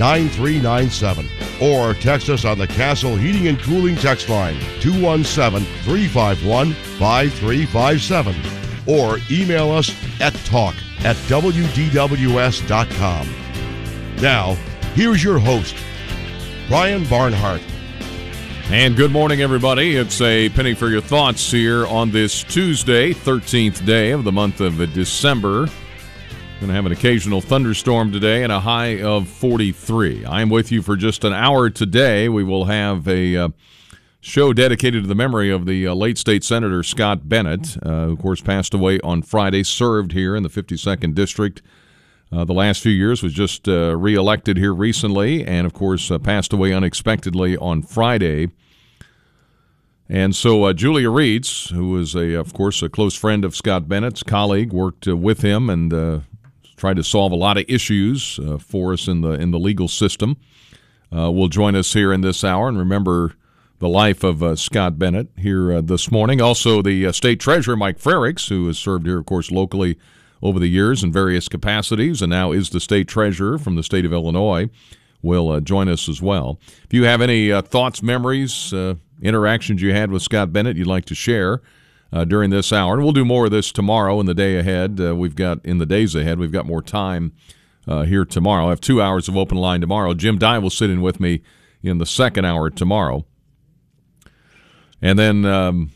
9397 or text us on the Castle Heating and Cooling text line 217 351 5357 or email us at talk at wdws.com. Now, here's your host, Brian Barnhart. And good morning, everybody. It's a penny for your thoughts here on this Tuesday, 13th day of the month of December. Going to have an occasional thunderstorm today and a high of 43. I am with you for just an hour today. We will have a uh, show dedicated to the memory of the uh, late state senator Scott Bennett, uh, who, of course, passed away on Friday, served here in the 52nd District. Uh, the last few years was just uh, reelected here recently, and of course, uh, passed away unexpectedly on Friday. And so uh, Julia Rietz, who was a, of course, a close friend of Scott Bennett's colleague, worked uh, with him and uh, tried to solve a lot of issues uh, for us in the in the legal system. Uh, will join us here in this hour and remember the life of uh, Scott Bennett here this morning. Also, the state treasurer Mike Frerichs, who has served here, of course, locally over the years in various capacities, and now is the state treasurer from the state of Illinois, will join us as well. If you have any thoughts, memories, interactions you had with Scott Bennett you'd like to share uh, during this hour. And we'll do more of this tomorrow in the day ahead. Uh, we've got in the days ahead, we've got more time uh, here tomorrow. I have two hours of open line tomorrow. Jim Dye will sit in with me in the second hour tomorrow. And then um,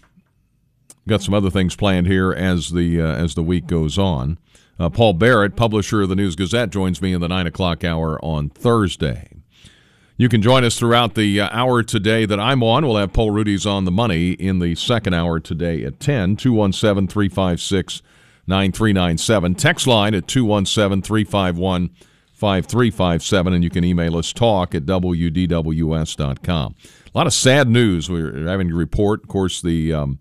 got some other things planned here as the uh, as the week goes on. Uh, Paul Barrett, publisher of the News Gazette, joins me in the nine o'clock hour on Thursday. You can join us throughout the uh, hour today that I'm on. We'll have Paul Rudy's on the money in the second hour today at 10, 217 356 9397. Text line at 217 351 5357, and you can email us talk at wdws.com. A lot of sad news we're having to report. Of course, the um,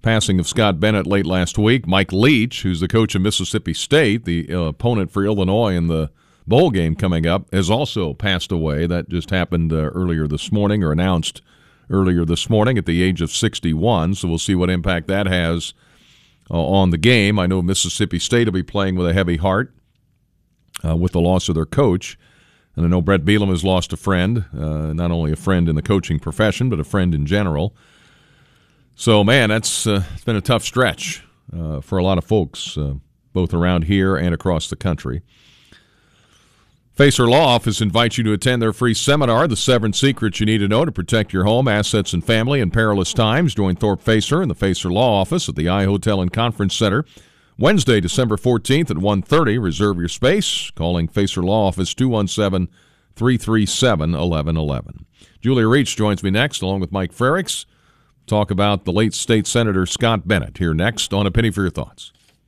passing of Scott Bennett late last week. Mike Leach, who's the coach of Mississippi State, the uh, opponent for Illinois in the bowl game coming up has also passed away. That just happened uh, earlier this morning or announced earlier this morning at the age of 61. So we'll see what impact that has uh, on the game. I know Mississippi State will be playing with a heavy heart uh, with the loss of their coach. And I know Brett Bielema has lost a friend, uh, not only a friend in the coaching profession, but a friend in general. So, man, that's uh, it's been a tough stretch uh, for a lot of folks, both around here and across the country. Facer Law Office invites you to attend their free seminar, The Seven Secrets You Need to Know to Protect Your Home, Assets, and Family in Perilous Times. Join Thorpe Facer and the Facer Law Office at the I Hotel and Conference Center Wednesday, December 14th at 1.30. Reserve your space. Calling Facer Law Office 217 337 1111. Julia Rietz joins me next, along with Mike Frerichs. Talk about the late state senator Scott Bennett here next on A Penny for Your Thoughts.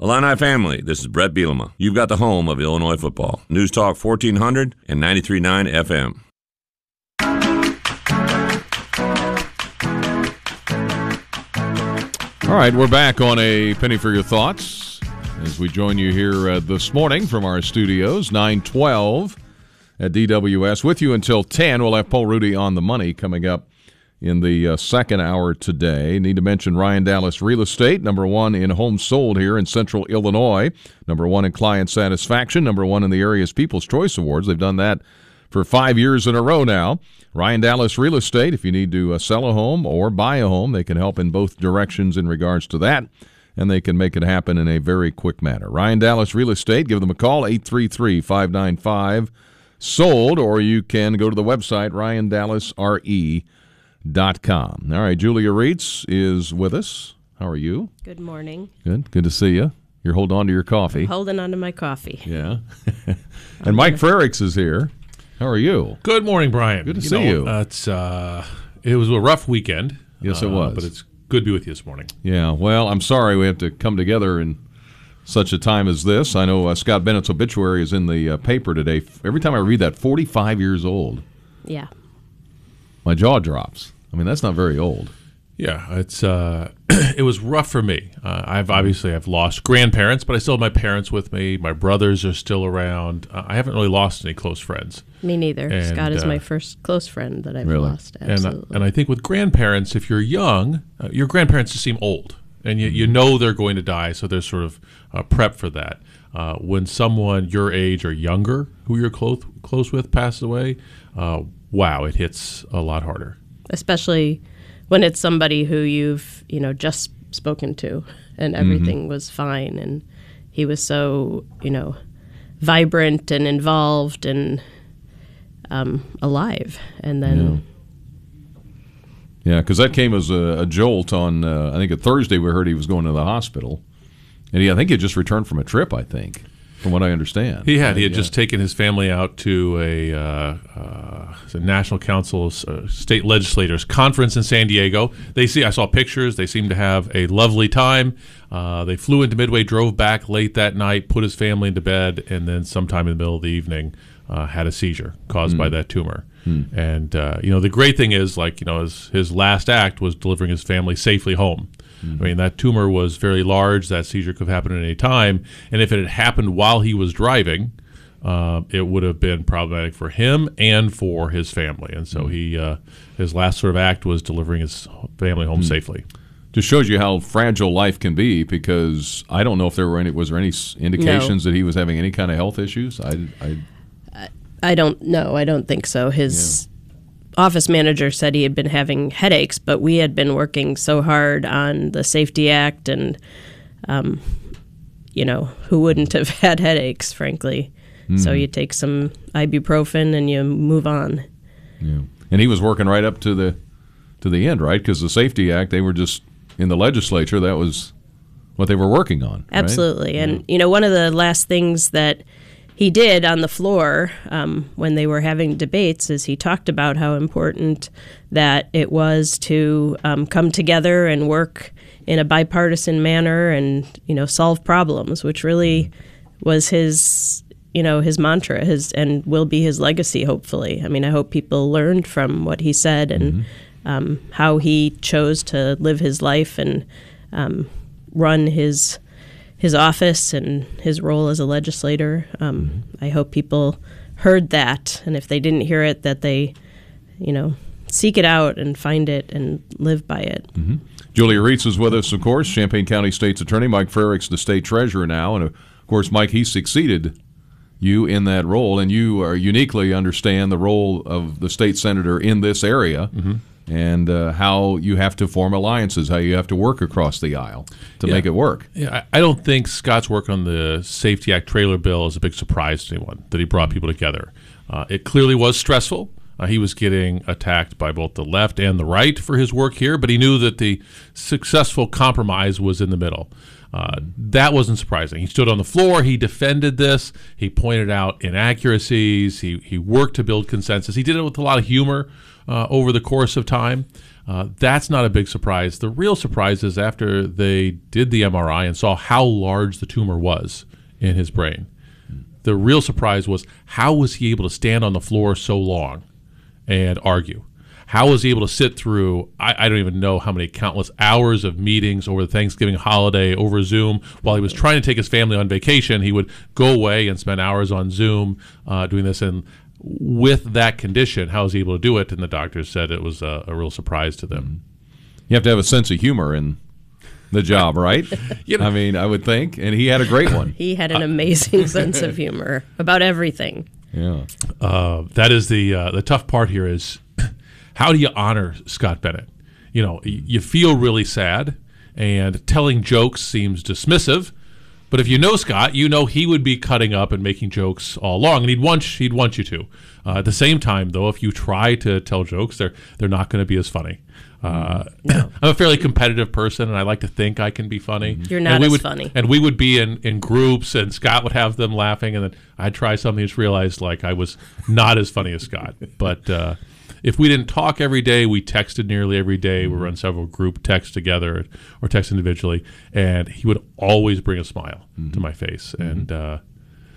Illini family, this is Brett Bielema. You've got the home of Illinois football. News Talk 1400 and 93.9 FM. All right, we're back on a penny for your thoughts as we join you here uh, this morning from our studios, 912 at DWS. With you until 10. We'll have Paul Rudy on the money coming up in the uh, second hour today. Need to mention Ryan Dallas Real Estate, number one in homes sold here in central Illinois, number one in client satisfaction, number one in the area's People's Choice Awards. They've done that for five years in a row now. Ryan Dallas Real Estate, if you need to uh, sell a home or buy a home, they can help in both directions in regards to that, and they can make it happen in a very quick manner. Ryan Dallas Real Estate, give them a call, 833 595 sold, or you can go to the website, ryandallasre.com. All right, Julia Rietz is with us. How are you? Good morning. Good. Good to see you. You're holding on to your coffee. Holding on to my coffee. Yeah. and Mike Frerichs is here. How are you? Good morning, Brian. Good to you see know, you. Uh, it's uh, it was a rough weekend. Yes, it uh, was. But it's good to be with you this morning. Yeah. Well, I'm sorry we have to come together in such a time as this. I know uh, Scott Bennett's obituary is in the uh, paper today. Every time I read that, 45 years old, Yeah. My jaw drops. I mean, that's not very old. Yeah, it's uh, it was rough for me. Uh, I've obviously I've lost grandparents, but I still have my parents with me. My brothers are still around. Uh, I haven't really lost any close friends. Me neither. And, Scott is uh, my first close friend that I've Really? lost. And uh, Absolutely. and I think with grandparents, if you're young, uh, your grandparents just seem old, and you, you know they're going to die, so there's sort of uh, prep for that. Uh, when someone your age or younger, who you're close close with, passes away, uh, wow, it hits a lot harder. Especially when it's somebody who you've, you know, just spoken to and Mm-hmm. everything was fine and he was so, you know, vibrant and involved and um, alive. And then Yeah, because that came as a, a jolt on, uh, I think, a Thursday we heard he was going to the hospital. And he, I think he had just returned from a trip, I think, from what I understand. He had. He had Yeah. just taken his family out to a, uh, uh, the National Council's uh, state legislators conference in San Diego. They see. I saw pictures. They seemed to have a lovely time. Uh, they flew into Midway, drove back late that night, put his family into bed, and then sometime in the middle of the evening uh, had a seizure caused by that tumor. And uh, you know the great thing is, like you know, his his last act was delivering his family safely home. I mean, that tumor was very large. That seizure could have happened at any time. And if it had happened while he was driving, uh, it would have been problematic for him and for his family. And so he, uh, his last sort of act was delivering his family home safely. just shows you how fragile life can be because I don't know if there were any was there any s- indications that he was having any kind of health issues. I, I I don't know. I don't think so. His office manager said he had been having headaches, but we had been working so hard on the Safety Act, and um, you know, who wouldn't have had headaches, frankly? So you take some ibuprofen and you move on. Yeah, and he was working right up to the to the end, right? Because the Safety Act, they were just in the legislature. That was what they were working on. right? Absolutely. And, you know, one of the last things that he did on the floor um, when they were having debates is he talked about how important that it was to um, come together and work in a bipartisan manner and, you know, solve problems, which really was his you know his mantra his and will be his legacy hopefully. I mean i hope people learned from what he said and um, how he chose to live his life and um, run his his office and his role as a legislator. Um, mm-hmm. I hope people heard that, and if they didn't hear it, that they, you know, seek it out and find it and live by it. Mm-hmm. Julia Rietz is with us, of course, Champaign County State's Attorney. Mike Frerichs, the state treasurer now. And, of course, Mike, he succeeded you in that role, and you are uniquely understand the role of the state senator in this area mm-hmm. And uh, how you have to form alliances, how you have to work across the aisle to Yeah. make it work. Yeah, I don't think Scott's work on the Safety Act trailer bill is a big surprise to anyone that he brought people together. Uh, it clearly was stressful. Uh, he was getting attacked by both the left and the right for his work here, but he knew that the successful compromise was in the middle. Uh, that wasn't surprising. He stood on the floor. He defended this. He pointed out inaccuracies. He, he worked to build consensus. He did it with a lot of humor uh, over the course of time. Uh, that's not a big surprise. The real surprise is after they did the MRI and saw how large the tumor was in his brain. The real surprise was how was he able to stand on the floor so long and argue? How was he able to sit through, I, I don't even know how many countless hours of meetings over the Thanksgiving holiday over Zoom while he was trying to take his family on vacation? He would go away and spend hours on Zoom uh, doing this. And with that condition, how was he able to do it? And the doctors said it was a, a real surprise to them. You have to have a sense of humor in the job, right? You know- I mean, I would think, and he had a great one. He had an amazing sense of humor about everything. Yeah. Uh, that is the uh, the tough part here is how do you honor Scott Bennett? You know, you feel really sad, and telling jokes seems dismissive. But if you know Scott, you know he would be cutting up and making jokes all along, and he'd want he'd want you to. Uh, at the same time, though, if you try to tell jokes, they're they're not going to be as funny. Uh, I'm a fairly competitive person, and I like to think I can be funny. You're And not we as would- funny. and we would be in, in groups, and Scott would have them laughing, and then I'd try something, and just realized like I was not as funny as Scott. But uh, if we didn't talk every day, we texted nearly every day. We mm-hmm. were on several group texts together or text individually, and he would always bring a smile mm-hmm. to my face. Mm-hmm. And uh,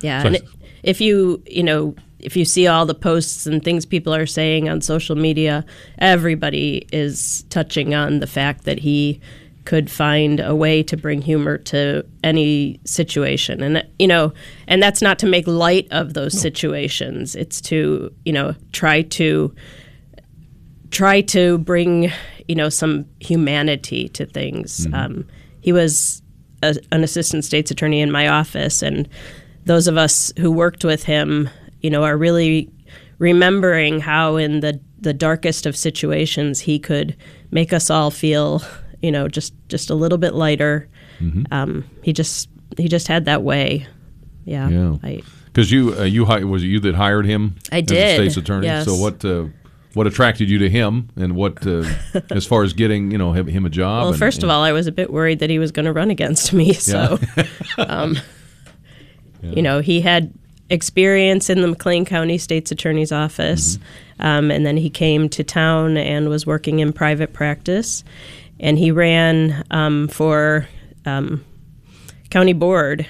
Yeah, So and I- if you you know if you see all the posts and things people are saying on social media, everybody is touching on the fact that he could find a way to bring humor to any situation. And you know and that's not to make light of those situations. It's to you know try to try to bring you know some humanity to things. Um, he was a, an assistant state's attorney in my office, and those of us who worked with him, you know, are really remembering how in the the darkest of situations he could make us all feel, you know, just just a little bit lighter. Um, he just he just had that way. Yeah. Yeah. I, Because you, uh, you hi- was it you that hired him? I as a did, state's attorney. yes. So what, uh, what attracted you to him, and what, uh, as far as getting, you know, him, him a job? Well, and- first of all, I was a bit worried that he was going to run against me. So, um, you know, he had experience in the McLean County State's Attorney's Office, um, and then he came to town and was working in private practice, and he ran um, for um, county board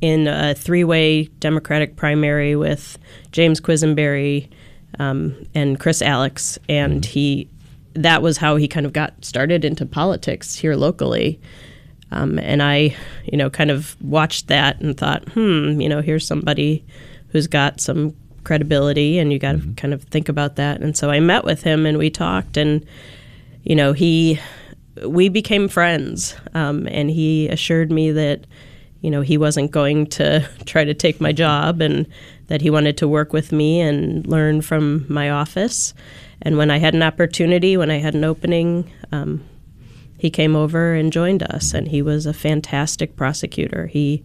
in a three-way Democratic primary with James Quisenberry um, and Chris Alex, and he that was how he kind of got started into politics here locally. Um, and I, you know, kind of watched that and thought, hmm, you know, here's somebody who's got some credibility, and you got to kind of think about that. And so I met with him and we talked, and you know, he, we became friends, um, and he assured me that, you know, he wasn't going to try to take my job, and that he wanted to work with me and learn from my office. And when I had an opportunity, when I had an opening, um, he came over and joined us, and he was a fantastic prosecutor. He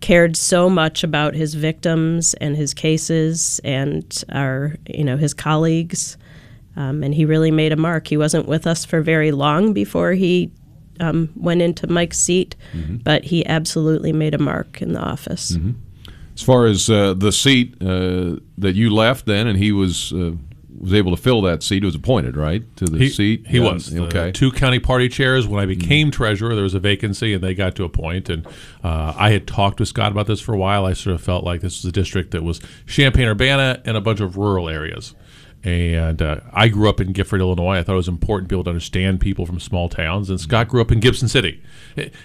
cared so much about his victims and his cases and our, you know, his colleagues, um, and he really made a mark. He wasn't with us for very long before he um, went into Mike's seat, but he absolutely made a mark in the office. As far as uh, the seat uh, that you left then, and he was uh, was able to fill that seat, he was appointed, right, to the he, seat. He Yeah, was. Okay. two county party chairs. When I became treasurer, there was a vacancy, and they got to appoint. And uh, I had talked with Scott about this for a while. I sort of felt like this was a district that was Champaign Urbana and a bunch of rural areas. And uh, I grew up in Gifford, Illinois. I thought it was important to be able to understand people from small towns. And Scott grew up in Gibson City.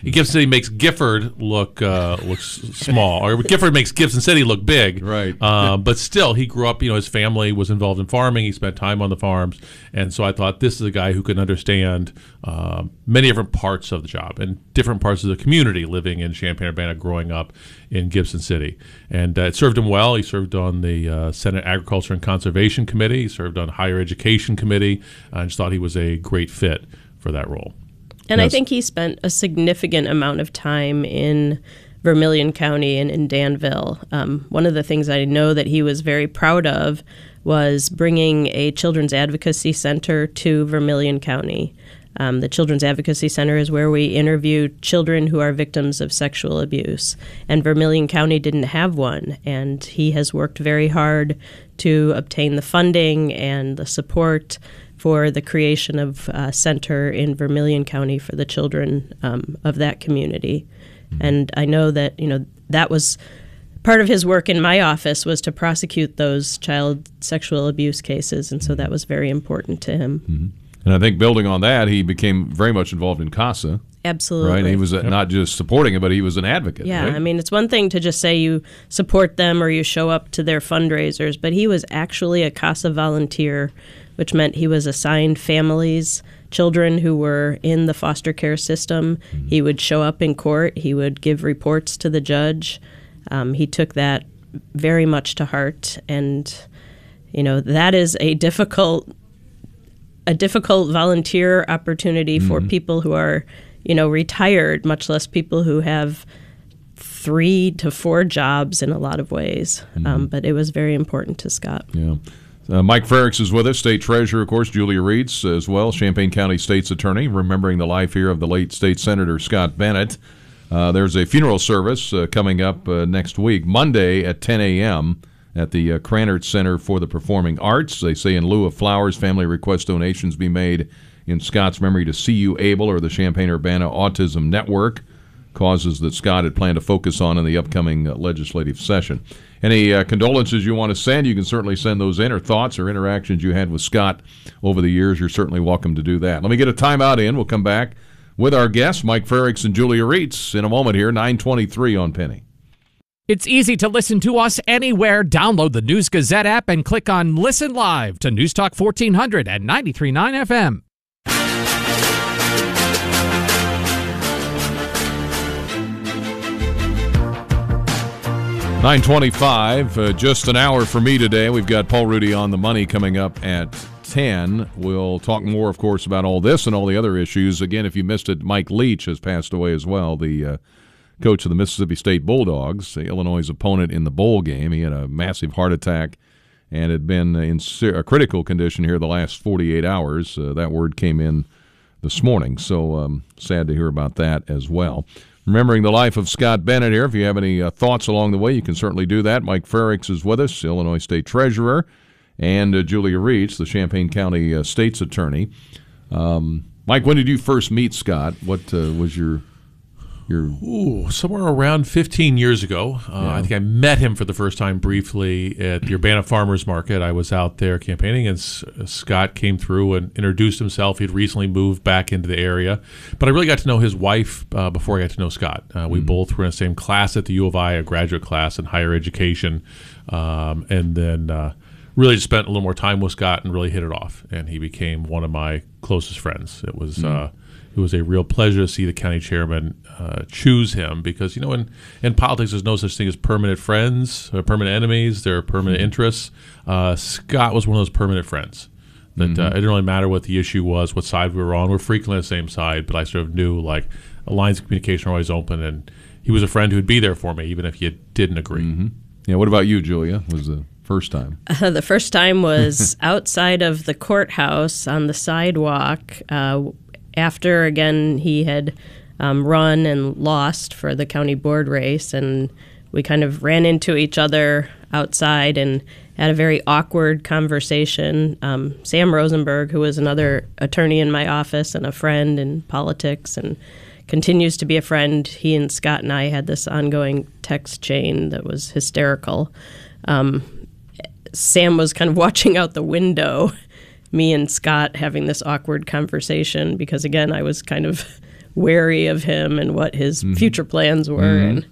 Gibson City makes Gifford look uh, looks small, or Gifford makes Gibson City look big. Right. Uh, but still, he grew up. You know, his family was involved in farming. He spent time on the farms, and so I thought this is a guy who can understand um, many different parts of the job and different parts of the community living in Champaign Urbana, growing up in Gibson City, and uh, it served him well. He served on the uh, Senate Agriculture and Conservation Committee. He served on Higher Education Committee. I just thought he was a great fit for that role. And I think he spent a significant amount of time in Vermilion County and in Danville. Um, one of the things I know that he was very proud of was bringing a children's advocacy center to Vermilion County. Um, the Children's Advocacy Center is where we interview children who are victims of sexual abuse. And Vermilion County didn't have one. And he has worked very hard to obtain the funding and the support for the creation of a center in Vermilion County for the children um, of that community. And I know that, you know, that was part of his work in my office was to prosecute those child sexual abuse cases. And so that was very important to him. And I think building on that, he became very much involved in CASA. Absolutely. Right? He was uh, not just supporting it, but he was an advocate. Yeah, right? I mean, it's one thing to just say you support them or you show up to their fundraisers, but he was actually a CASA volunteer, which meant he was assigned families, children who were in the foster care system. Mm-hmm. He would show up in court, he would give reports to the judge. Um, he took that very much to heart, and you know that is a difficult a difficult volunteer opportunity for people who are, you know, retired, much less people who have three to four jobs in a lot of ways. Um, but it was very important to Scott. Yeah. Uh, Mike Frerichs is with us, state treasurer, of course, Julia Rietz as well, Champaign County state's attorney, remembering the life here of the late state senator Scott Bennett. Uh, there's a funeral service uh, coming up uh, next week, Monday at 10 a.m. at the uh, Krannert Center for the Performing Arts. They say in lieu of flowers, family request donations be made in Scott's memory to CU Able or the Champaign Urbana Autism Network causes that Scott had planned to focus on in the upcoming uh, legislative session. Any uh, condolences you want to send, you can certainly send those in, or thoughts or interactions you had with Scott over the years. You're certainly welcome to do that. Let me get a timeout in. We'll come back with our guests, Mike Frerichs and Julia Rietz, in a moment here, 923 on Penny. It's easy to listen to us anywhere. Download the News Gazette app and click on Listen Live to News Talk 1400 and 93.9 FM. 925, uh, just an hour for me today. We've got Paul Rudy on the money coming up at 10. We'll talk more, of course, about all this and all the other issues. Again, if you missed it, Mike Leach has passed away as well, the uh, coach of the Mississippi State Bulldogs, Illinois' opponent in the bowl game. He had a massive heart attack and had been in a critical condition here the last 48 hours. Uh, that word came in this morning, so um, sad to hear about that as well. Remembering the life of Scott Bennett here. If you have any uh, thoughts along the way, you can certainly do that. Mike Frerichs is with us, Illinois State Treasurer, and uh, Julia Rietz, the Champaign County uh, State's Attorney. Um, Mike, when did you first meet Scott? What uh, was your your Ooh, somewhere around 15 years ago. Uh, I think I met him for the first time briefly at the Urbana Farmers Market. I was out there campaigning, and S- Scott came through and introduced himself. He'd recently moved back into the area, but I really got to know his wife uh, before I got to know Scott. Uh, we both were in the same class at the U of I, a graduate class in higher education, um, and then. Uh, Really just spent a little more time with Scott and really hit it off, and he became one of my closest friends. It was uh, it was a real pleasure to see the county chairman uh, choose him because you know in, in politics there's no such thing as permanent friends or permanent enemies there are permanent interests uh, scott was one of those permanent friends that uh, it didn't really matter what the issue was what side we were on we're frequently on the same side but i sort of knew like lines of communication are always open and he was a friend who'd be there for me even if you didn't agree yeah? What about you, Julia? Was the first time? Uh, the first time was outside of the courthouse on the sidewalk. Uh, after again he had um, run and lost for the county board race, and we kind of ran into each other outside and had a very awkward conversation. Um, Sam Rosenberg, who was another attorney in my office and a friend in politics, and continues to be a friend. He and Scott and I had this ongoing text chain that was hysterical. Um, Sam was kind of watching out the window, me and Scott having this awkward conversation because, again, I was kind of wary of him and what his mm-hmm. future plans were. Mm-hmm. And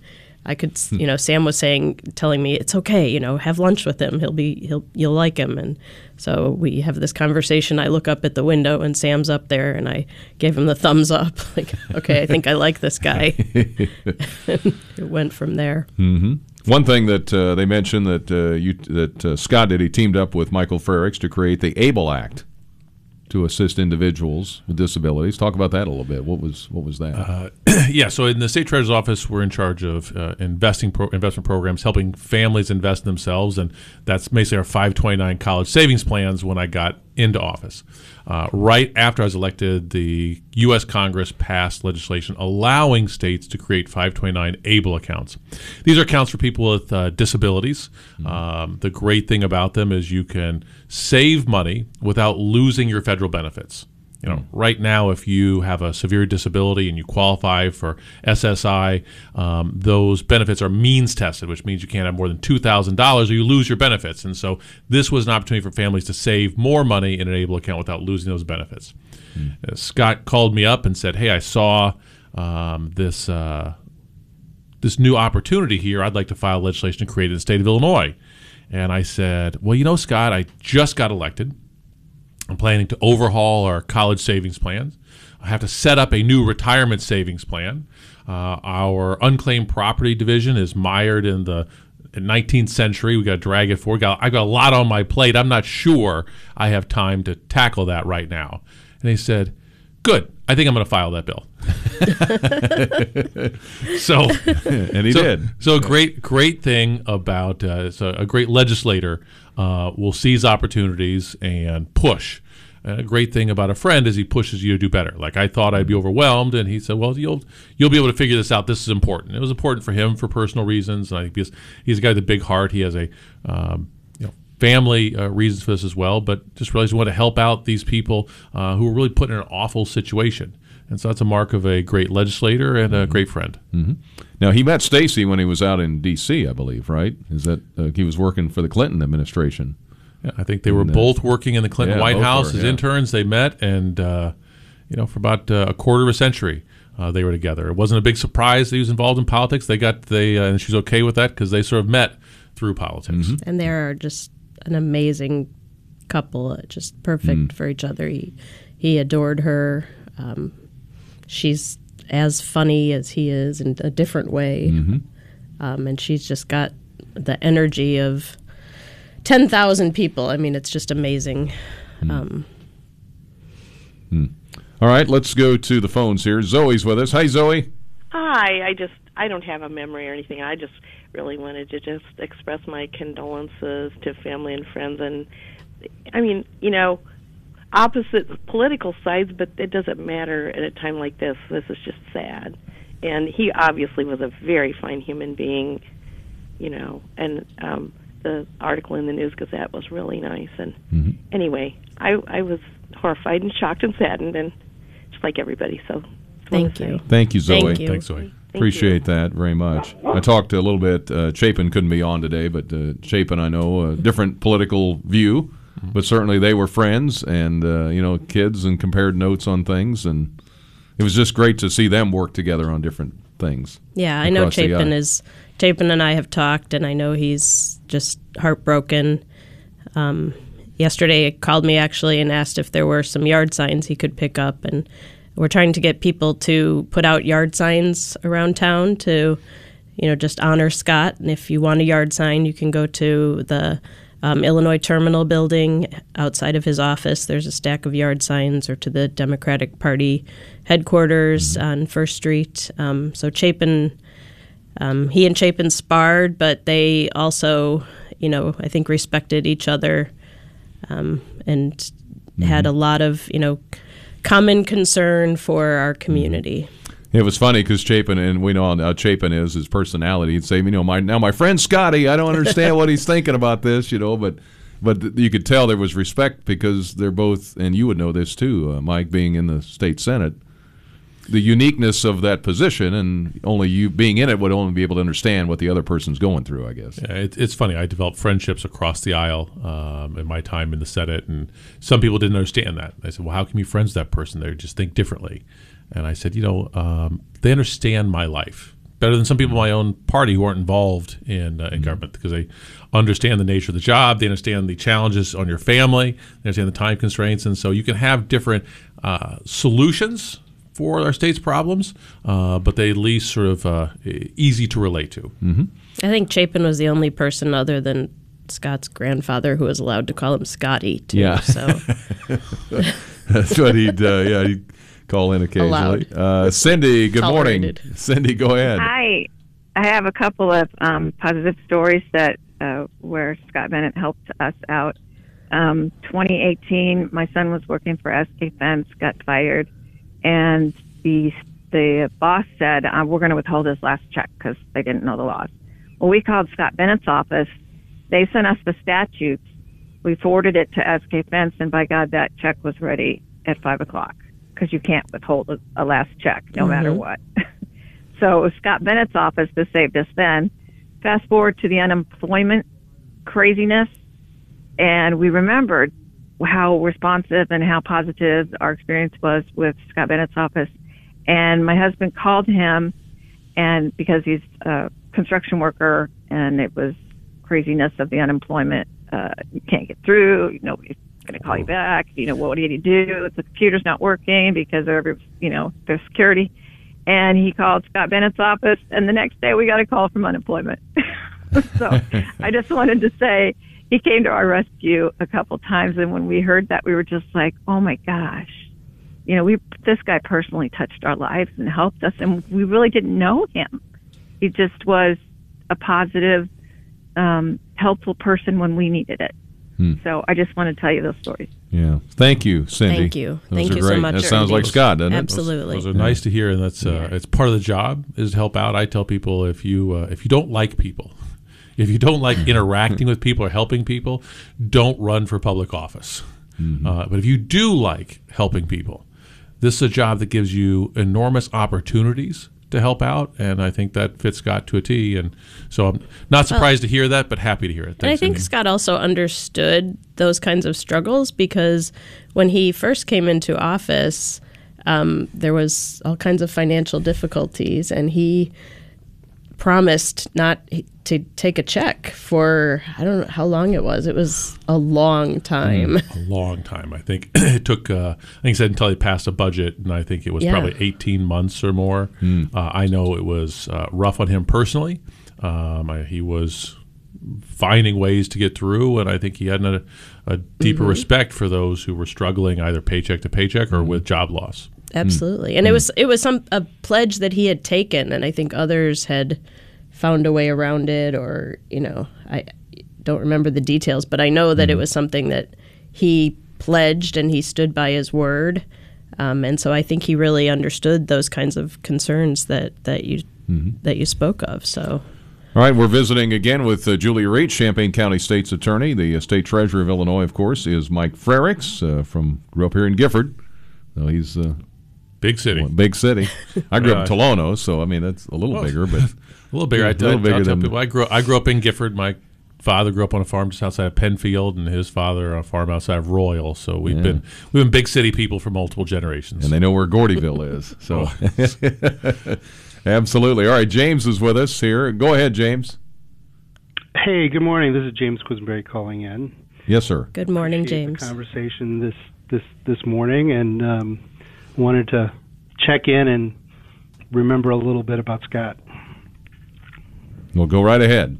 I could, you know, Sam was saying, telling me it's okay, you know, have lunch with him. He'll be, he'll, you'll like him. And so we have this conversation. I look up at the window and Sam's up there, and I gave him the thumbs up, like, okay, I think I like this guy. it went from there. Mm-hmm. One thing that uh, they mentioned that uh, you that uh, Scott did, he teamed up with Michael Frerichs to create the ABLE Act to assist individuals with disabilities. Talk about that a little bit. What was what was that? yeah, so in the state treasurer's office, we're in charge of uh, investing pro- investment programs, helping families invest in themselves, and that's basically our 529 college savings plans. When I got into office, uh, right after I was elected, the U.S. Congress passed legislation allowing states to create 529 ABLE accounts. These are accounts for people with uh, disabilities. Um, the great thing about them is you can save money without losing your federal benefits. You know, right now, if you have a severe disability and you qualify for SSI, um, those benefits are means tested, which means you can't have more than two thousand dollars, or you lose your benefits. And so, this was an opportunity for families to save more money in an ABLE account without losing those benefits. Uh, Scott called me up and said, "Hey, I saw." um, this uh, this new opportunity here. I'd like to file legislation to create in the state of Illinois. And I said, well, you know, Scott, I just got elected. I'm planning to overhaul our college savings plans. I have to set up a new retirement savings plan. Uh, our unclaimed property division is mired in the 19th century. We got to drag it forward. Got, I got a lot on my plate. I'm not sure I have time to tackle that right now. And he said, "Good. I think I'm going to file that bill." so, and he so, did. So a great, great thing about uh, so a great legislator uh, will seize opportunities and push. And a great thing about a friend is he pushes you to do better. Like I thought I'd be overwhelmed, and he said, "Well, you'll you'll be able to figure this out. This is important." It was important for him for personal reasons, and I think because he's a guy with a big heart. He has a um, you know family uh, reasons for this as well, but just realized he wanted to help out these people uh, who were really put in an awful situation. And so that's a mark of a great legislator and a great friend. Mm-hmm. Now he met Stacy when he was out in D.C., I believe. Right? Is that uh, he was working for the Clinton administration? Yeah, I think they were And, uh, both working in the Clinton yeah, White House were, as yeah. interns. They met, and uh, you know, for about uh, a quarter of a century, uh, they were together. It wasn't a big surprise that he was involved in politics. They got they, uh, and she's okay with that because they sort of met through politics. Mm-hmm. and they are just an amazing couple, uh, just perfect for each other. He he adored her. Um, she's as funny as he is in a different way, um, and she's just got the energy of ten thousand people. I mean, it's just amazing. Um, All right, let's go to the phones here. Zoe's with us. Hi, Zoe. Hi, I just I don't have a memory or anything. I just really wanted to just express my condolences to family and friends and I mean, you know, opposite political sides, but it doesn't matter at a time like this. This is just sad. And he obviously was a very fine human being, you know, and um the article in the News Gazette was really nice and anyway, I I was horrified and shocked and saddened and just like everybody. So thank you. Thank you, Zoe. Thank you. Thanks, Zoe. Appreciate that very much. I talked a little bit. Uh, Chapin couldn't be on today, but uh, Chapin, I know, a different political view, but certainly they were friends and uh, you know kids and compared notes on things, and it was just great to see them work together on different things. Yeah, I know Chapin is Chapin and I have talked, and I know he's just heartbroken. Um, yesterday, he called me actually and asked if there were some yard signs he could pick up, and we're trying to get people to put out yard signs around town to, you know, just honor Scott. And if you want a yard sign, you can go to the um, Illinois Terminal building outside of his office. There's a stack of yard signs, or to the Democratic Party headquarters on First Street. Um, so Chapin um, he and Chapin sparred, but they also, you know, I think respected each other um, and had a lot of, you know, common concern for our community. It was funny because Chapin, and we know how Chapin is, his personality. He'd say, you know, my now my friend Scotty, I don't understand what he's thinking about this, you know, but but you could tell there was respect because they're both, and you would know this too, uh, Mike being in the state senate, the uniqueness of that position, and only you being in it would only be able to understand what the other person's going through, I guess. Yeah, it, it's funny. I developed friendships across the aisle um, in my time in the Senate, and some people didn't understand that. I said, "Well, how can you be friends with that person? They just think differently." And I said, "You know, um, they understand my life better than some people in my own party who aren't involved in uh, in government because they understand the nature of the job, they understand the challenges on your family, they understand the time constraints, and so you can have different uh, solutions." For our state's problems, uh, but they at least sort of uh, easy to relate to. I think Chapin was the only person other than Scott's grandfather who was allowed to call him Scotty, too. Yeah. So That's what he'd, uh, yeah, he'd call in occasionally. Uh, Cindy, good Tolerated. morning. Cindy, go ahead. Hi. I have a couple of um, positive stories that uh, where Scott Bennett helped us out. Um, 2018, my son was working for SK Fence, got fired, and the the boss said uh, we're going to withhold his last check because they didn't know the laws. Well, we called Scott Bennett's office. They sent us the statutes. We forwarded it to SK Fence, and by God, that check was ready at five o'clock because you can't withhold a, a last check no matter what. So Scott Bennett's office that saved us then. Fast forward to the unemployment craziness, and we remembered how responsive and how positive our experience was with Scott Bennett's office. And my husband called him, and because he's a construction worker, and it was craziness of the unemployment, uh, you can't get through. Nobody's going to call you back. You know, what do you do? The computer's not working because of every, you know, there's security. And he called Scott Bennett's office, and the next day we got a call from unemployment. so I just wanted to say he came to our rescue a couple times, and when we heard that, we were just like, "Oh my gosh!" You know, we this guy personally touched our lives and helped us, and we really didn't know him. He just was a positive, um, helpful person when we needed it. Hmm. So I just want to tell you those stories. Yeah. Thank you, Cindy. Thank you. Those Thank are you so much, That sounds like Scott, doesn't it? Absolutely. Those are nice to hear, and that's uh, it's part of the job is to help out. I tell people if you uh, if you don't like people, if you don't like interacting with people or helping people, don't run for public office. Uh, but if you do like helping people, this is a job that gives you enormous opportunities to help out, and I think that fits Scott to a T. And so I'm not surprised to hear that, but happy to hear it. And I think Cindy. Scott also understood those kinds of struggles because when he first came into office, um, there was all kinds of financial difficulties, and he promised not to take a check for I don't know how long it was. It was a long time. a long time. I think it took. Uh, I think he said until he passed a budget, and I think it was Yeah. probably eighteen months or more. Uh, I know it was uh, rough on him personally. Um, I, he was finding ways to get through, and I think he had a, a deeper Mhm. respect for those who were struggling either paycheck to paycheck or with job loss. Absolutely. And it was it was some a pledge that he had taken and I think others had found a way around it or, you know, I don't remember the details, but I know that it was something that he pledged and he stood by his word. Um, and so I think he really understood those kinds of concerns that, that you that you spoke of. So All right, we're visiting again with uh, Julia Rietz, Champaign County State's Attorney. The uh, State Treasurer of Illinois, of course, is Mike Frerichs uh, from grew up here in Gifford. He's uh, big city. big city. I grew up Uh, in Tolono, so I mean that's a little Well, bigger, but a little bigger. I, a little I, bigger I'll tell than people. I grew I grew up in Gifford. My father grew up on a farm just outside of Penfield, and his father on a farm outside of Royal. So we've Yeah. been we've been big city people for multiple generations. and they know where Gordyville is. So Oh. absolutely. All right, James is with us here. Go ahead, James. Hey, good morning. This is James Quisenberry calling in. Yes, sir. good morning, Appreciate the James. conversation this this this morning, and um, wanted to check in and remember a little bit about Scott. Well, go right ahead.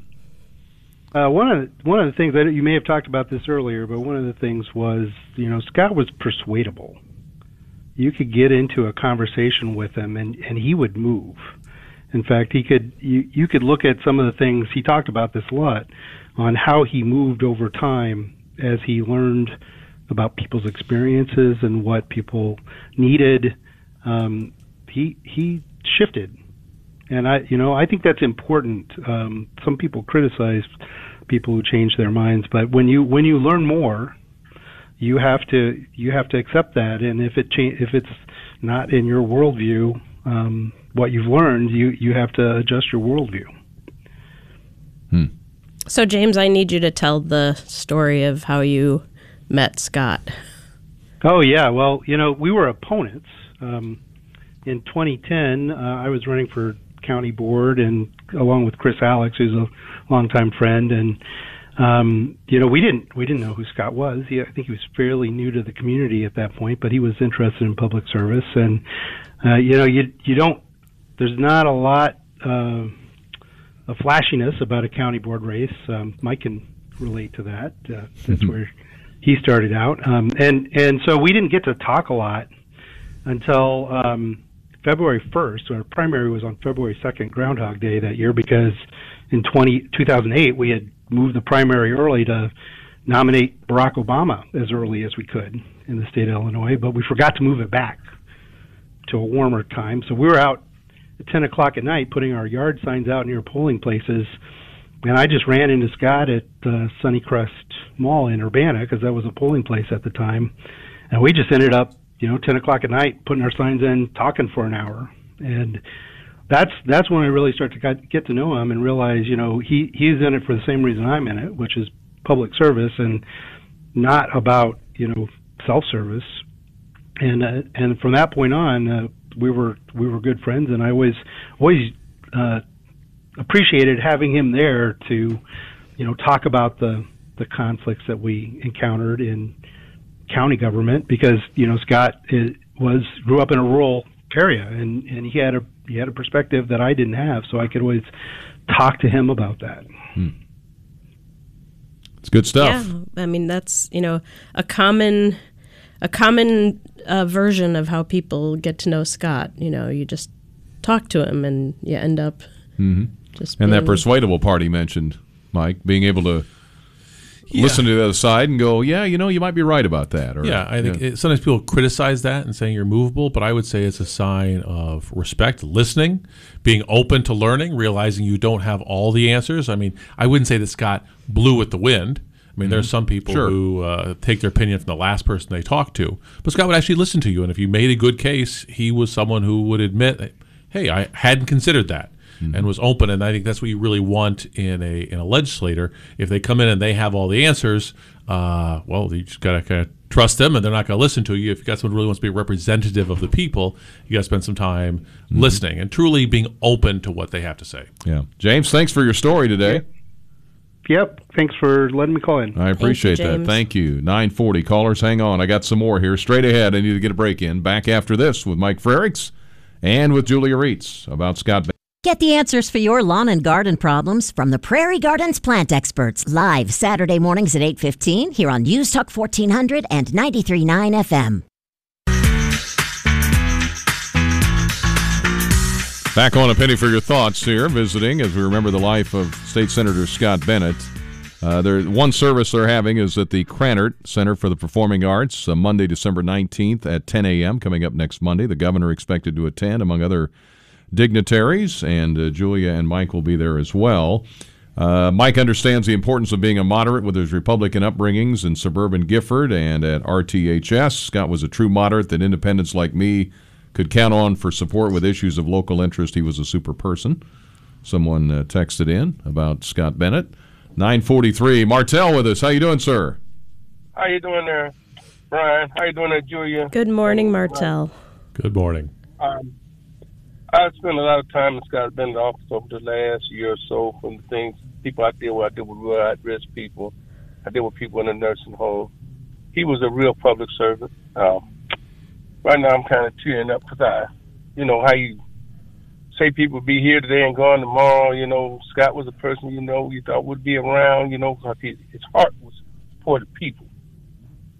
Uh, one of the, one of the things that you may have talked about this earlier, but one of the things was you know Scott was persuadable. You could get into a conversation with him, and and he would move. In fact, he could you you could look at some of the things he talked about this lot on how he moved over time as he learned about people's experiences and what people needed. Um, he he shifted, and I you know I think that's important. Um, some people criticize people who change their minds, but when you when you learn more, you have to you have to accept that. And if it cha- if it's not in your worldview, um, what you've learned, you you have to adjust your worldview. So James, I need you to tell the story of how you met Scott. Oh yeah, well you know we were opponents. Um, in 2010, uh, I was running for county board, and along with Chris Alex, who's a longtime friend, and um, you know we didn't we didn't know who Scott was. He, I think he was fairly new to the community at that point, but he was interested in public service, and uh, you know you you don't there's not a lot uh, of flashiness about a county board race. Um, Mike can relate to that. Uh, that's where he started out, um, and and so we didn't get to talk a lot until um, February 1st. Our primary was on February 2nd, Groundhog Day that year, because in 20, 2008 we had moved the primary early to nominate Barack Obama as early as we could in the state of Illinois, but we forgot to move it back to a warmer time. So we were out at 10 o'clock at night putting our yard signs out near polling places. And I just ran into Scott at uh, Sunnycrest Mall in Urbana because that was a polling place at the time. And we just ended up, you know, 10 o'clock at night putting our signs in, talking for an hour. And that's that's when I really start to get, to know him and realize, you know, he he's in it for the same reason I'm in it, which is public service and not about, you know, self-service. And uh, and from that point on, uh, we were we were good friends, and I always always uh, appreciated having him there to, you know, talk about the the conflicts that we encountered in county government because you know Scott is, was grew up in a rural area and and he had a he had a perspective that I didn't have, so I could always talk to him about that. Hmm. It's good stuff. Yeah, I mean that's you know a common a common uh, version of how people get to know Scott. You know, you just talk to him and you end up mm-hmm. Just and that persuadable part he mentioned, Mike, being able to Yeah. listen to the other side and go, yeah, you know, you might be right about that. Or, yeah, I think It, sometimes people criticize that and saying you're movable, but I would say it's a sign of respect, listening, being open to learning, realizing you don't have all the answers. I mean, I wouldn't say that Scott blew with the wind. I mean, there's some people Sure. who uh, take their opinion from the last person they talked to, but Scott would actually listen to you, and if you made a good case, he was someone who would admit, "Hey, I hadn't considered that." And was open. And I think that's what you really want in a in a legislator. If they come in and they have all the answers, uh, well, you just gotta kind of trust them, and they're not going to listen to you. If you got someone who really wants to be a representative of the people, you got to spend some time listening and truly being open to what they have to say. Yeah. James, thanks for your story today. Yep. Thanks for letting me call in. I appreciate that. Thank you. 940 callers, hang on. I got some more here. Straight ahead, I need to get a break in. Back after this with Mike Frerichs and with Julia Rietz about Scott. Get the answers for your lawn and garden problems from the Prairie Gardens plant experts live Saturday mornings at 8:15 here on News Talk 1400 and 93.9 FM. Back on a penny for your thoughts here, visiting as we remember the life of State Senator Scott Bennett. Uh, there, one service they're having is at the Krannert Center for the Performing Arts, uh, Monday, December 19th at 10 a.m. Coming up next Monday, the governor expected to attend, among other dignitaries, and uh, Julia and Mike will be there as well. Uh, Mike understands the importance of being a moderate with his Republican upbringings in suburban Gifford and at RTHS. Scott was a true moderate that independents like me could count on for support with issues of local interest. He was a super person. Someone uh, texted in about Scott Bennett. 943. Martell with us. How you doing, sir? How you doing there, Brian? How you doing there, Julia? Good morning, Martell. Good morning. Um, I spent a lot of time in Scott Bennett office over the last year or so from the things people I deal with. I deal with real at-risk people. I deal with people in a nursing home. He was a real public servant. Um, right now, I'm kind of tearing up because I, you know, how you say people be here today and gone tomorrow. You know, Scott was a person you know you thought would be around. You know, because his heart was for the people.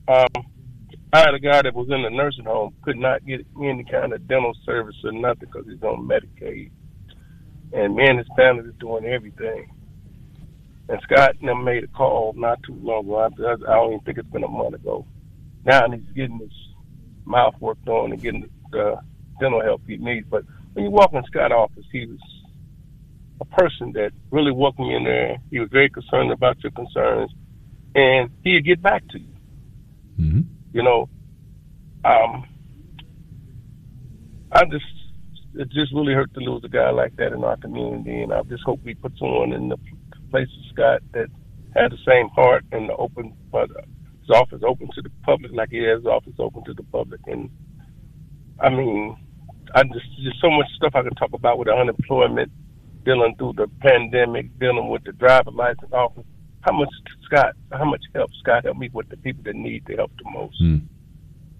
Um, Had a guy that was in the nursing home, could not get any kind of dental service or nothing because he's on Medicaid. And me and his family was doing everything. And Scott never made a call not too long ago. I, I don't even think it's been a month ago. Now he's getting his mouth worked on and getting the dental help he needs. But when you walk in Scott's office, he was a person that really welcomed you in there. He was very concerned about your concerns, and he'd get back to you. Mm-hmm. You know, um, I just it just really hurt to lose a guy like that in our community, and I just hope we put someone in the place of Scott that had the same heart and the open, but his office open to the public like he has his office open to the public. And I mean, I just there's so much stuff I could talk about with the unemployment, dealing through the pandemic, dealing with the driver license office. How much Scott? How much help Scott helped me with the people that need the help the most? Hmm.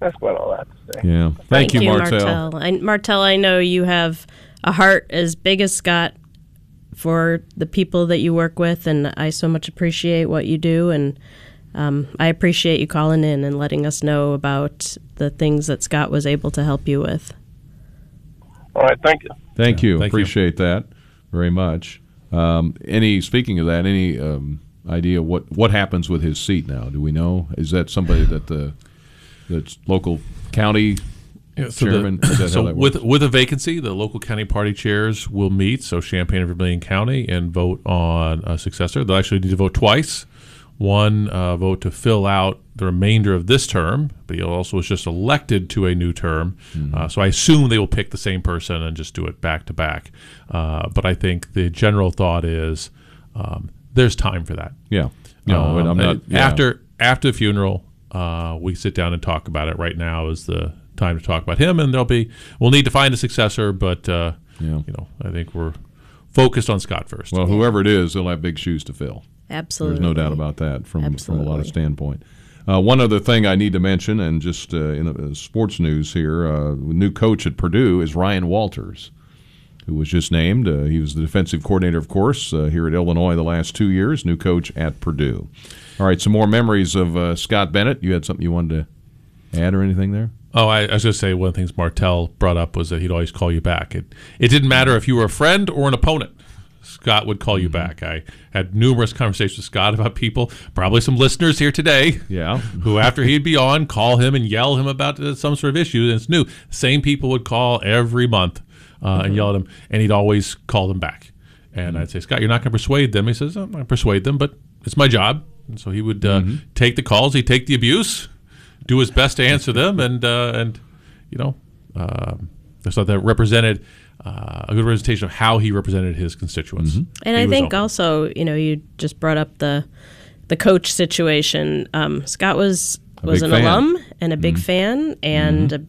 That's what all I have to say. Yeah. Thank, you, Martell. Martell. I, Martell, I know you have a heart as big as Scott for the people that you work with, and I so much appreciate what you do. And um, I appreciate you calling in and letting us know about the things that Scott was able to help you with. All right, thank you. Thank you. thank you. Appreciate that very much. Um, any speaking of that, any um, idea what what happens with his seat now? Do we know? Is that somebody that the that's local county Yeah, so the- chairman? Is that how so that with works? with a vacancy, the local county party chairs will meet. So Champaign and Vermilion County and vote on a successor. They'll actually need to vote twice. One uh, vote to fill out the remainder of this term, but he also was just elected to a new term. Mm-hmm. Uh, so I assume they will pick the same person and just do it back to back. Uh, But I think the general thought is um, there's time for that. Yeah. No, Um, I'm not. yeah. After after the funeral, uh, we sit down and talk about it. Right now is the time to talk about him, and there'll be we'll need to find a successor, but uh, Yeah. you know I think we're focused on Scott first. Well, whoever it is, they'll have big shoes to fill. Absolutely. There's no doubt about that from from a lot of Absolutely. standpoint. Uh, one other thing I need to mention, and just uh, in uh, sports news here, uh, new coach at Purdue is Ryan Walters, who was just named. Uh, he was the defensive coordinator, of course, uh, here at Illinois the last two years. New coach at Purdue. All right, some more memories of uh, Scott Bennett. You had something you wanted to add or anything there? Oh, I, I was going to say one of the things Martell brought up was that he'd always call you back. It it didn't matter if you were a friend or an opponent. Scott would call you back. I had numerous conversations with Scott about people, probably some listeners here today, Yeah. who after he'd be on, call him and yell him about uh, some sort of issue. And it's new. Same people would call every month uh, and yell at him, and he'd always call them back. And I'd say, Scott, you're not going to persuade them. He says, I'm going to persuade them, but it's my job. And so he would uh, take the calls, he'd take the abuse, do his best to answer them, and uh, and you know, um, I thought that represented uh, a good representation of how he represented his constituents. And He I think open. also, you know, you just brought up the the coach situation. Um, Scott was A was an fan. alum and a big fan and a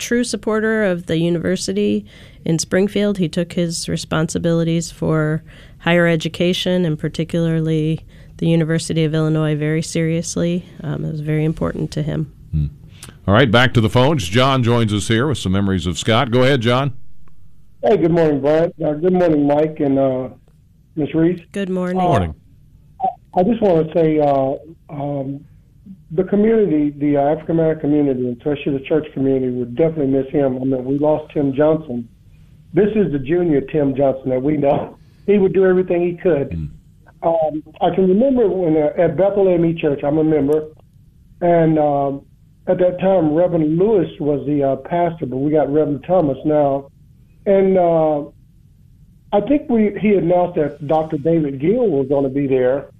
true supporter of the university in Springfield. He took his responsibilities for higher education and particularly the University of Illinois very seriously. Um, it was very important to him. All right, back to the phones. John joins us here with some memories of Scott. Go ahead, John. Hey, good morning, Brent. Uh, good morning, Mike and uh, Miss Rietz. Good morning. morning. I just want to say uh, um, the community, the African American community, especially the church community, would definitely miss him. I mean, we lost Tim Johnson. This is the junior Tim Johnson that we know. He would do everything he could. Um, I can remember when uh, at Bethel AME Church, I'm a member, and um, at that time Reverend Lewis was the uh, pastor, but we got Reverend Thomas now, and uh, I think we he announced that Dr. David Gill was going to be there,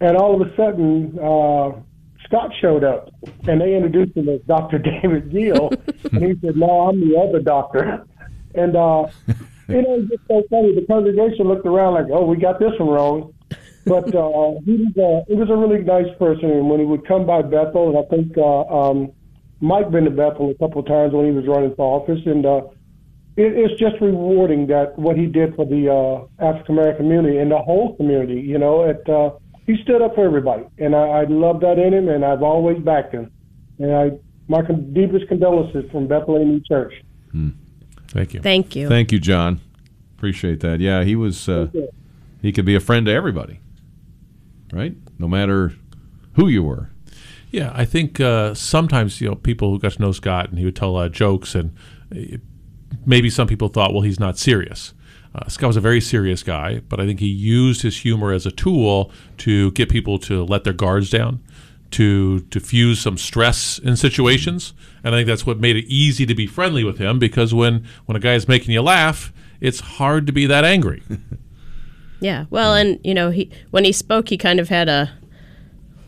and all of a sudden uh, Scott showed up, and they introduced him as Dr. David Gill, and he said, "No, I'm the other doctor," and uh, you know, it's just so funny. The congregation looked around like, "Oh, we got this one wrong." But uh, he was a, he was a really nice person, and when he would come by Bethel, and I think uh, um, Mike been to Bethel a couple of times when he was running for office, and uh, it, it's just rewarding that what he did for the uh, African American community and the whole community. You know, it, uh, he stood up for everybody, and I, I love that in him, and I've always backed him. And I my con- deepest condolences from Bethel AME Church. Thank you. Thank you. Thank you, John. Appreciate that. Yeah, he was. Uh, he could be a friend to everybody, right? No matter who you were. Yeah, I think uh, sometimes you know people who got to know Scott and he would tell a lot of jokes, and uh, maybe some people thought, well, he's not serious. Uh, Scott was a very serious guy, but I think he used his humor as a tool to get people to let their guards down, to diffuse some stress in situations, and I think that's what made it easy to be friendly with him because when when a guy is making you laugh, it's hard to be that angry. Yeah. Well, and you know, he when he spoke, he kind of had a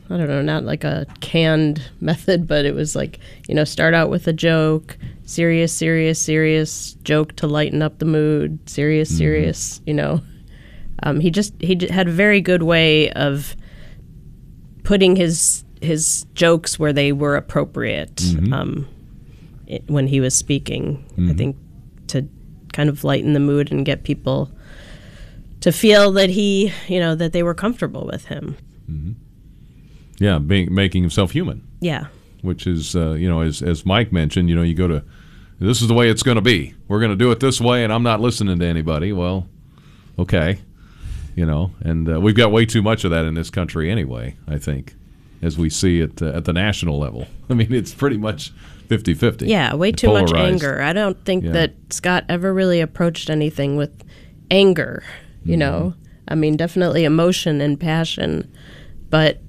I don't know, not like a canned method, but it was like, you know, start out with a joke, serious, serious, serious joke to lighten up the mood, serious, serious, you know. Um, he just he had a very good way of putting his his jokes where they were appropriate um, it, when he was speaking. I think to kind of lighten the mood and get people to feel that he, you know, that they were comfortable with him. Yeah, being, making himself human, Yeah. which is, uh, you know, as as Mike mentioned, you know, you go to, this is the way it's going to be. We're going to do it this way, and I'm not listening to anybody. Well, okay, you know, and uh, we've got way too much of that in this country anyway. I think, as we see it uh, at the national level. I mean, it's pretty much 50-50. Yeah, way It's too much anger. I don't think Yeah. that Scott ever really approached anything with anger, you know. I mean, definitely emotion and passion, but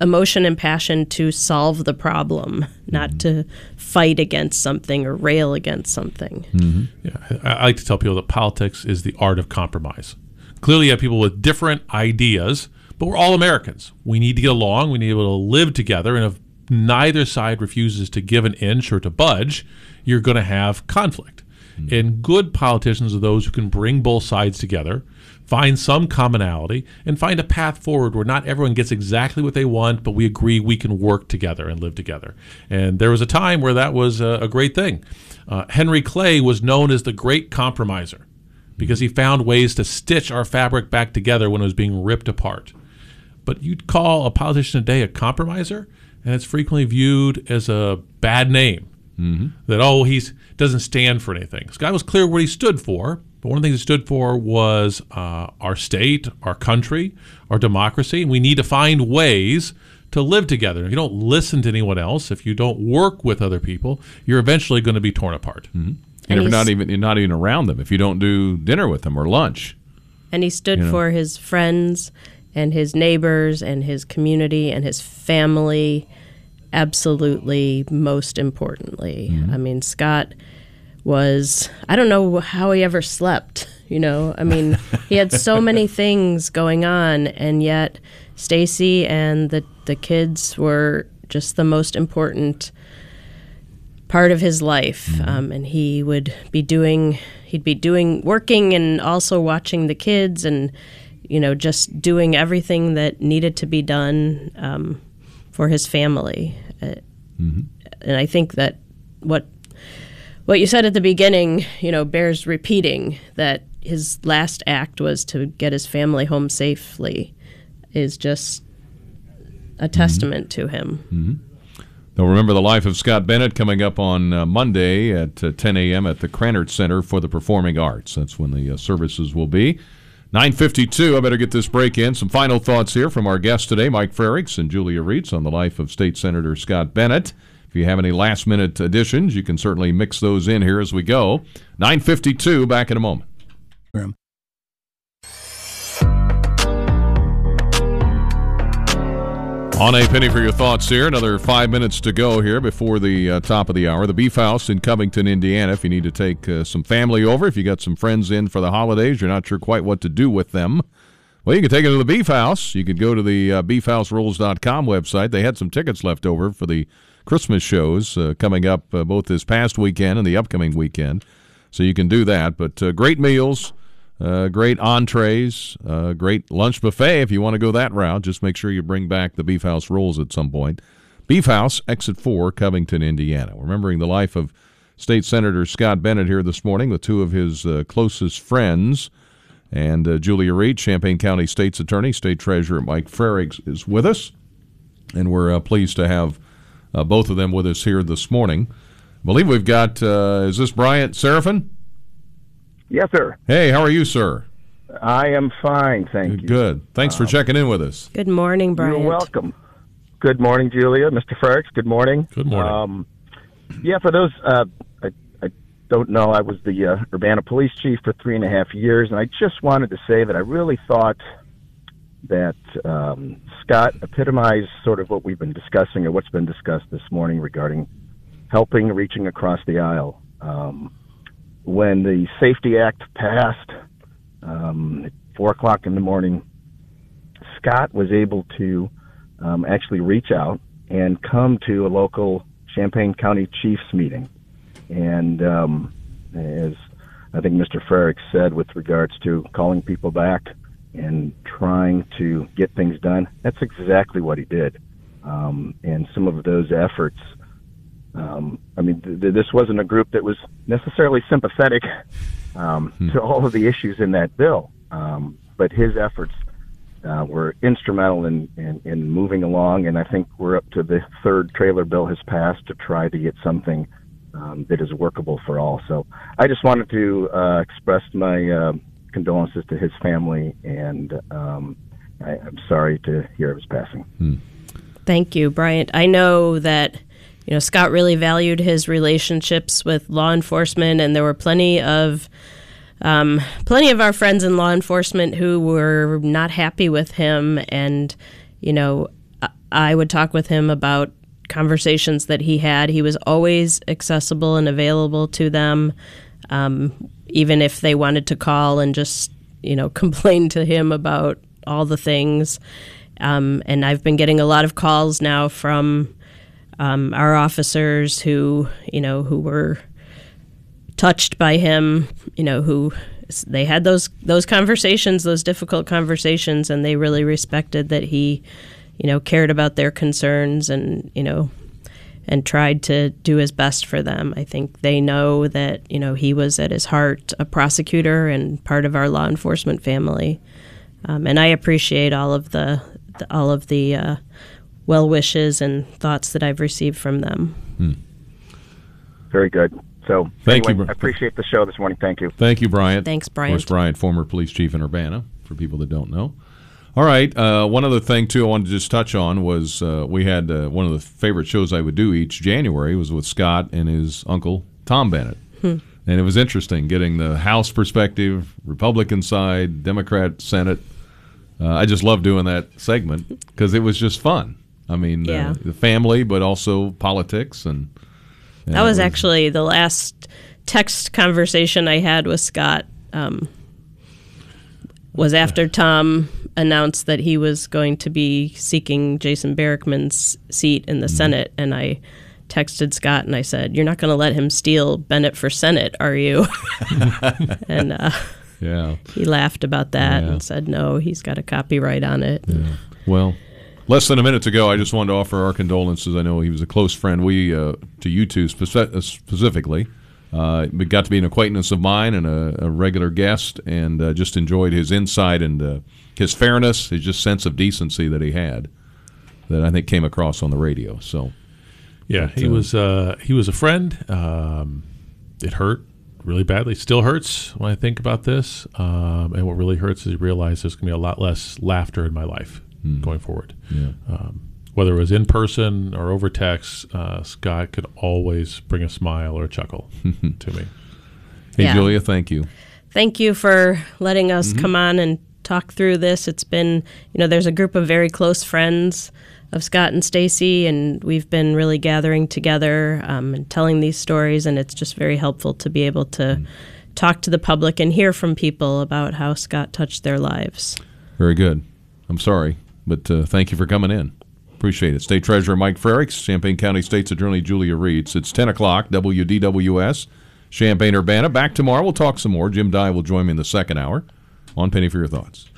emotion and passion to solve the problem, not to fight against something or rail against something. Mm-hmm. Yeah, I, I like to tell people that politics is the art of compromise. Clearly, you have people with different ideas, but we're all Americans. We need to get along. We need to be able to live together. And if neither side refuses to give an inch or to budge, you're going to have conflict. Mm. And good politicians are those who can bring both sides together, find some commonality, and find a path forward where not everyone gets exactly what they want, but we agree we can work together and live together. And there was a time where that was a, a great thing. Uh, Henry Clay was known as the great compromiser because he found ways to stitch our fabric back together when it was being ripped apart. But you'd call a politician today a compromiser, and it's frequently viewed as a bad name. Mm-hmm. That oh, he's doesn't stand for anything. This guy was clear what he stood for, but one of the things he stood for was uh, our state, our country, our democracy, and we need to find ways to live together. If you don't listen to anyone else, if you don't work with other people, you're eventually going to be torn apart. Mm-hmm. And, if you're not even you're not even around them, if you don't do dinner with them or lunch, And he stood You know. for his friends and his neighbors and his community and his family, absolutely most importantly. I mean, Scott was, I don't know how he ever slept, you know? I mean, he had so many things going on, and yet Stacy and the, the kids were just the most important part of his life. Um, and he would be doing he'd be doing working and also watching the kids and you know just doing everything that needed to be done um, for his family. Uh, and i think that what what you said at the beginning you know bears repeating that his last act was to get his family home safely is just a testament to him Mm-hmm. They'll remember the life of Scott Bennett coming up on uh, Monday at uh, 10 a.m. at the Krannert Center for the Performing Arts. That's when the uh, services will be. 952, I better get this break in. Some final thoughts here from our guests today, Mike Frerichs and Julia Rietz, on the life of State Senator Scott Bennett. If you have any last minute additions, you can certainly mix those in here as we go. 952, back in a moment. On a penny for your thoughts here. Another five minutes to go here before the uh, top of the hour. The Beef House in Covington, Indiana. If you need to take uh, some family over, if you got some friends in for the holidays, you're not sure quite what to do with them. Well, you can take it to the Beef House. You could go to the uh, beefhouserules.com website. They had some tickets left over for the Christmas shows uh, coming up uh, both this past weekend and the upcoming weekend. So you can do that. But uh, great meals, uh, great entrees, uh, great lunch buffet if you want to go that route. Just make sure you bring back the Beef House rolls at some point. Beef House, Exit 4, Covington, Indiana. Remembering the life of State Senator Scott Bennett here this morning with two of his uh, closest friends. And Julia Rietz, Champaign County State's Attorney, State Treasurer Mike Frerichs is with us. And we're pleased to have uh, both of them with us here this morning. I believe we've got, uh, is this Bryant Seraphin? Yes, sir. Hey, how are you, sir? I am fine, thank you. Good. Thanks for checking in with us. good morning Bryant. You're welcome. Good morning, Julia, Mr. Frerichs. Good morning. Good morning. Um, yeah, for those uh, I, I don't know, I was the uh, Urbana police chief for three and a half years, and I just wanted to say that I really thought that um, Scott epitomized sort of what we've been discussing or what's been discussed this morning regarding helping reaching across the aisle. Um, when the Safety Act passed um, at four o'clock in the morning, Scott was able to um, actually reach out and come to a local Champaign County Chiefs meeting. And um, as I think Mr. Frerichs said, with regards to calling people back and trying to get things done, that's exactly what he did. Um, and some of those efforts, um, I mean, th- th- this wasn't a group that was necessarily sympathetic um, to all of the issues in that bill, um, but his efforts uh, were instrumental in, in, in moving along. And I think we're up to the third trailer bill has passed to try to get something um, that is workable for all. So I just wanted to uh, express my uh, condolences to his family, and um, I, I'm sorry to hear of his passing. Thank you, Bryant. I know that you know Scott really valued his relationships with law enforcement, and there were plenty of um, plenty of our friends in law enforcement who were not happy with him, and you know I- I would talk with him about conversations that he had. He was always accessible and available to them, um, even if they wanted to call and just you know complain to him about all the things. Um, and I've been getting a lot of calls now from um, our officers who, you know, who were touched by him, you know, who they had those those conversations, those difficult conversations, and they really respected that he, you know, cared about their concerns and you know, and tried to do his best for them. I think they know that you know he was at his heart a prosecutor and part of our law enforcement family, um, and I appreciate all of the, the all of the uh, well wishes and thoughts that I've received from them. Hmm. Very good. So Thank anyway, you. I appreciate the show this morning. Thank you. Thank you, Brian. Thanks, Brian. Of course, Bryant. Bryant, former police chief in Urbana, for people that don't know. All right. Uh, one other thing, too, I wanted to just touch on was uh, we had uh, one of the favorite shows I would do each January was with Scott and his uncle, Tom Bennett. Hmm. And it was interesting getting the House perspective, Republican side, Democrat, Senate. Uh, I just love doing that segment because it was just fun. I mean, Yeah. uh, the family, but also politics. and, and That it was actually the last text conversation I had with Scott. Um, was after Tom announced that he was going to be seeking Jason Barickman's seat in the Mm-hmm. Senate, and I texted Scott and I said, "You're not going to let him steal Bennett for Senate, are you?" and uh, Yeah. he laughed about that Yeah. and said, "No, he's got a copyright on it." Well, less than a minute ago. I just wanted to offer our condolences. I know he was a close friend. We uh, to you two speci- uh, specifically. Uh, but got to be an acquaintance of mine and a, a regular guest, and uh, just enjoyed his insight and uh, his fairness, his just sense of decency that he had, that I think came across on the radio. So, Yeah, But, he uh, was uh, he was a friend. Um, it hurt really badly. Still hurts when I think about this. Um, and what really hurts is you realize there's going to be a lot less laughter in my life going forward. Yeah. Um, whether it was in person or over text, uh, Scott could always bring a smile or a chuckle to me. hey Yeah. Julia, thank you. thank you for letting us Mm-hmm. come on and talk through this. It's been, you know, there's a group of very close friends of Scott and Stacy, and we've been really gathering together um, and telling these stories, and it's just very helpful to be able to Mm. talk to the public and hear from people about how Scott touched their lives. Very good. I'm sorry, but uh, thank you for coming in. Appreciate it. State Treasurer Mike Frerichs, Champaign County State's Attorney Julia Rietz. It's 10 o'clock, WDWS, Champaign Urbana. Back tomorrow. We'll talk some more. Jim Dey will join me in the second hour on Penny for Your Thoughts.